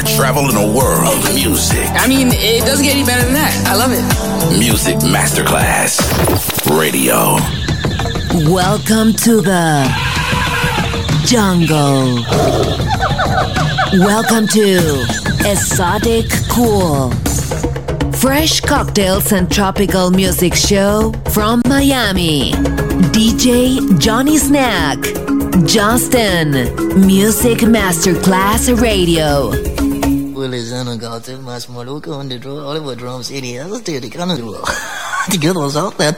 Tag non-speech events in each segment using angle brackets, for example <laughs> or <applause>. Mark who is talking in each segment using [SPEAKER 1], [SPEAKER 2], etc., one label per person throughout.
[SPEAKER 1] more travel in a world of music.
[SPEAKER 2] I mean, it doesn't get any better than that. I love it.
[SPEAKER 1] Music Masterclass Radio.
[SPEAKER 3] Welcome to the jungle. Welcome to Exotic Cool. Fresh cocktails and tropical music show from Miami. DJ Johnny Snack. Justin. Music Masterclass Radio.
[SPEAKER 4] It's an ungot much more local on the draw Oliver Drum City. Was there to kind of do to get us out that.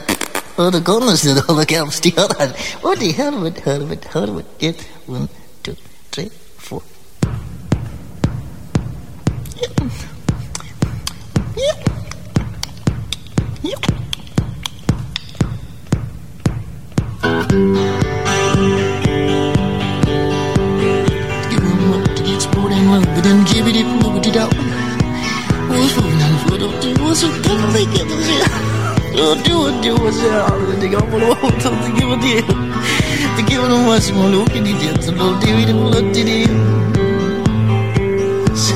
[SPEAKER 4] Oh, the corners to the other camps. The other. What the hell would hell would hell would get one, two, three, four. だもうそんなことでもそんなのできるじゃんどうでもじゃんでがもろほんとできもでできものわしもろけにてやつもでみでもらってねそ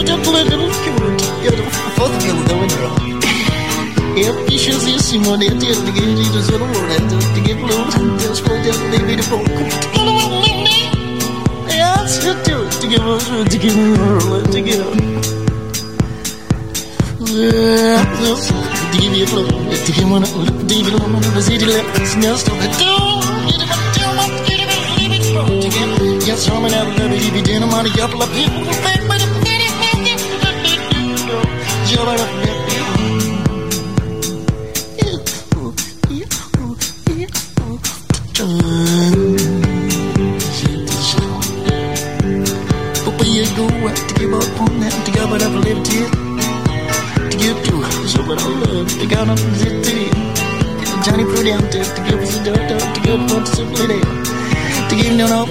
[SPEAKER 4] うだとねでもきもやるフォースキルだめだろ Yep, you should see Simon and the other games, you just don't want to get blown. Just go down, they made a phone call. Så det går det går. To give you a flow, to give one to give to to to get, yes, I'm an up, people, Go sit to Johnny Prudente to give us a dirt to give us a simply there to give them up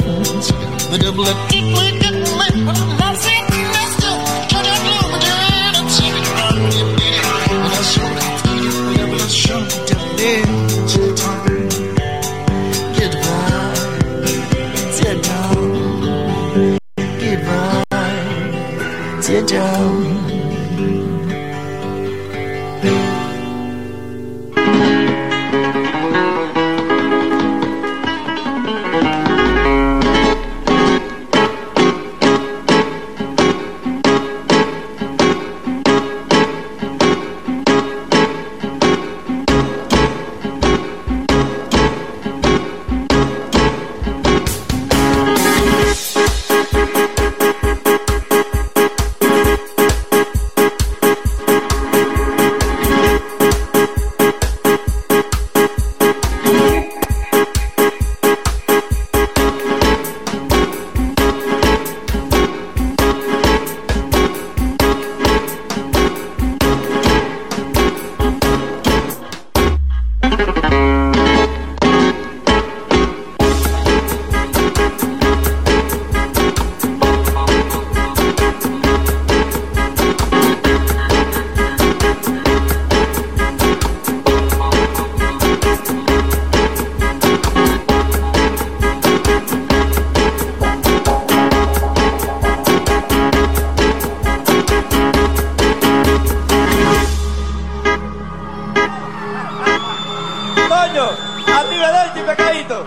[SPEAKER 5] arriba del
[SPEAKER 6] pecadito.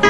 [SPEAKER 6] <laughs>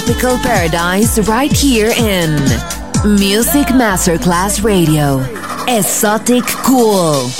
[SPEAKER 6] tropical paradise right here in Music Masterclass Radio.
[SPEAKER 7] Esoticool.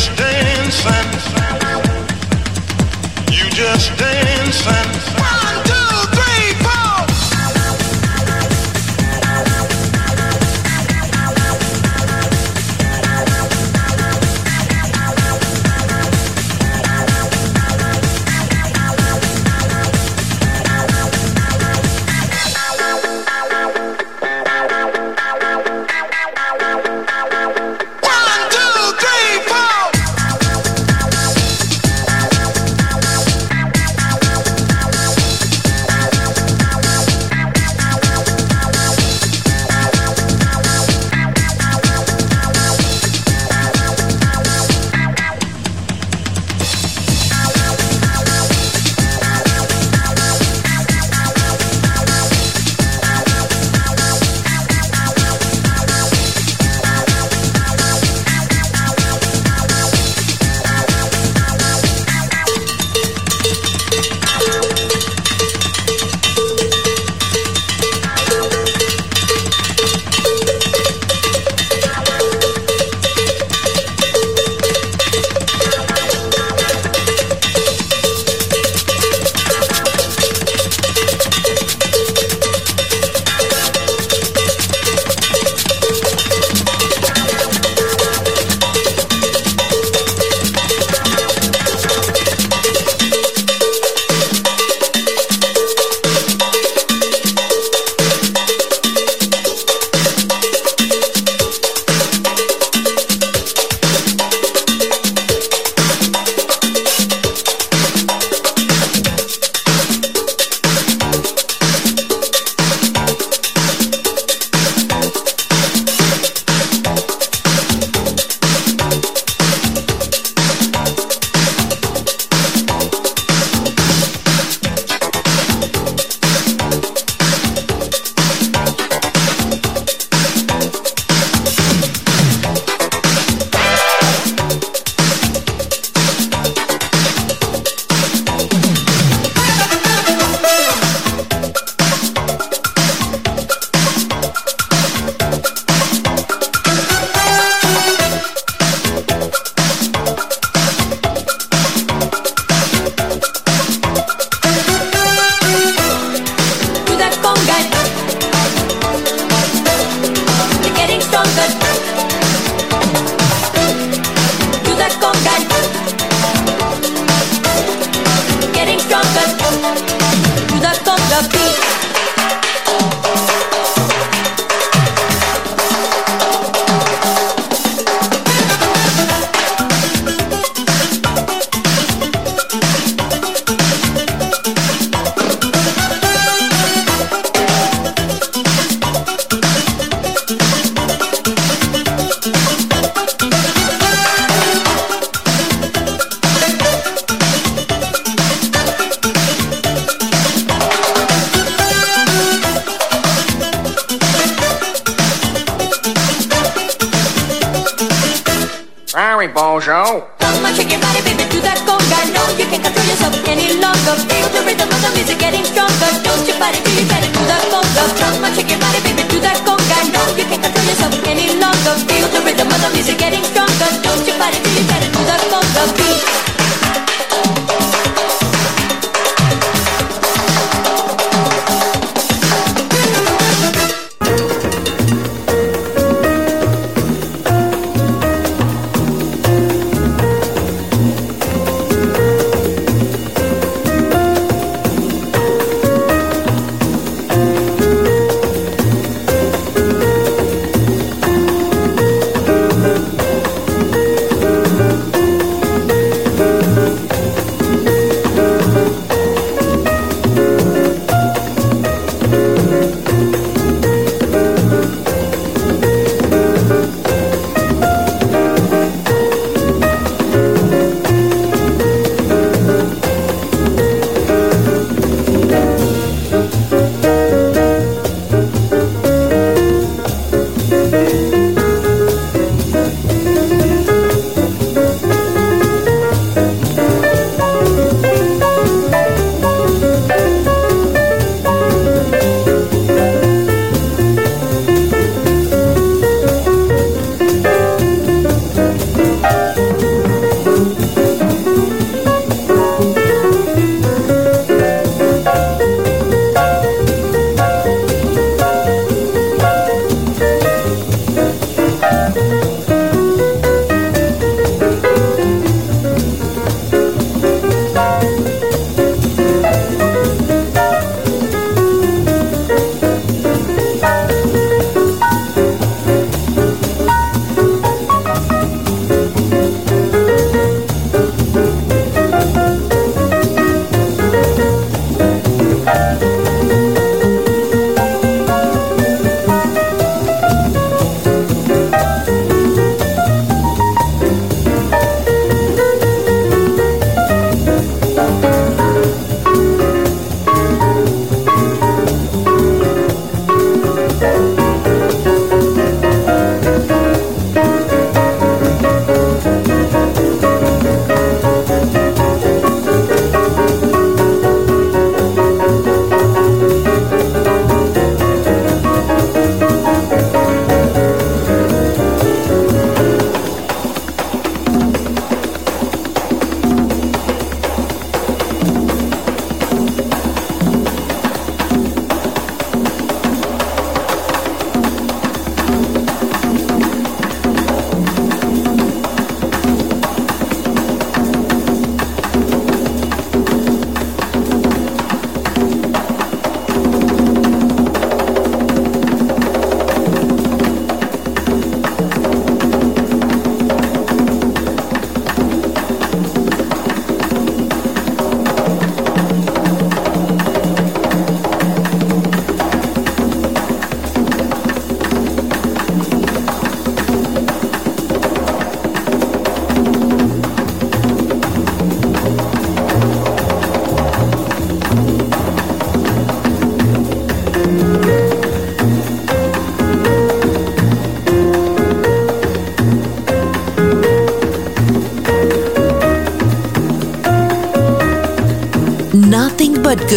[SPEAKER 8] just dancing. You just dancing.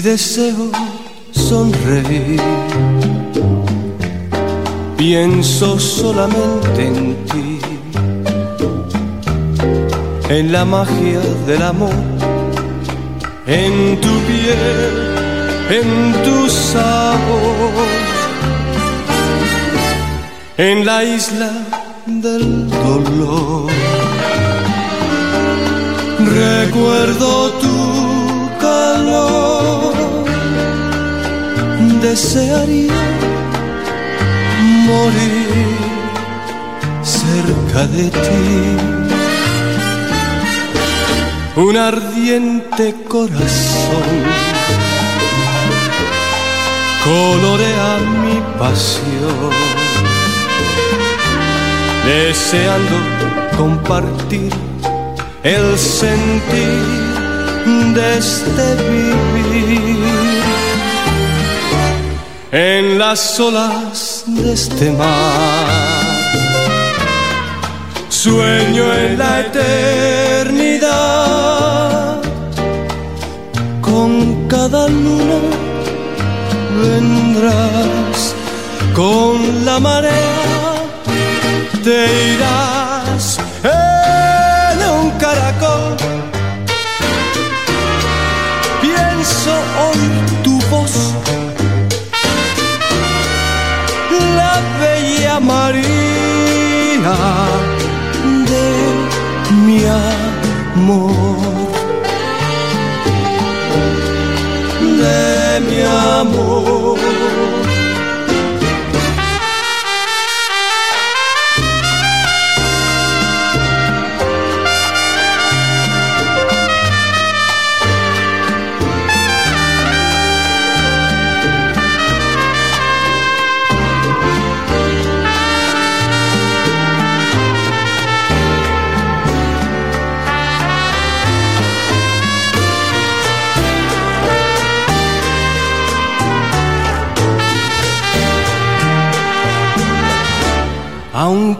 [SPEAKER 9] Deseo sonreír, pienso solamente en ti, en la magia del amor, en tu piel, en tu sabor, en la isla del dolor. Recuerdo tu desearía morir cerca de ti. Un ardiente corazón colorea mi pasión, deseando compartir el sentir de este vivir en las olas de este mar. Sueño en la eternidad, con cada luna vendrás, con la marea te irás μου.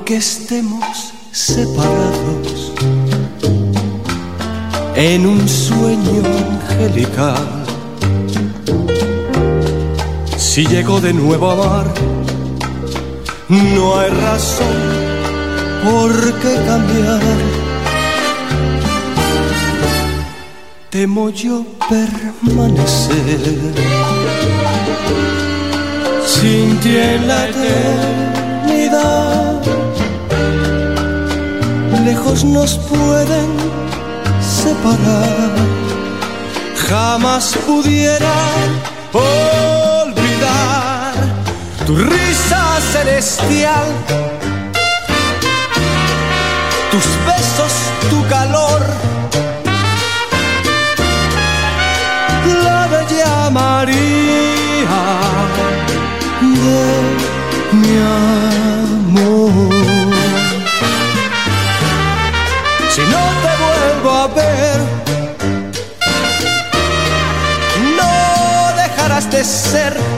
[SPEAKER 9] Aunque estemos separados en un sueño angelical. Si llego de nuevo a amar, no hay razón por qué cambiar. Temo yo permanecer sin ti en la eternidad. Lejos nos pueden separar, jamás pudiera olvidar tu risa celestial, tus besos, tu calor. La bella María de mi amor. De ser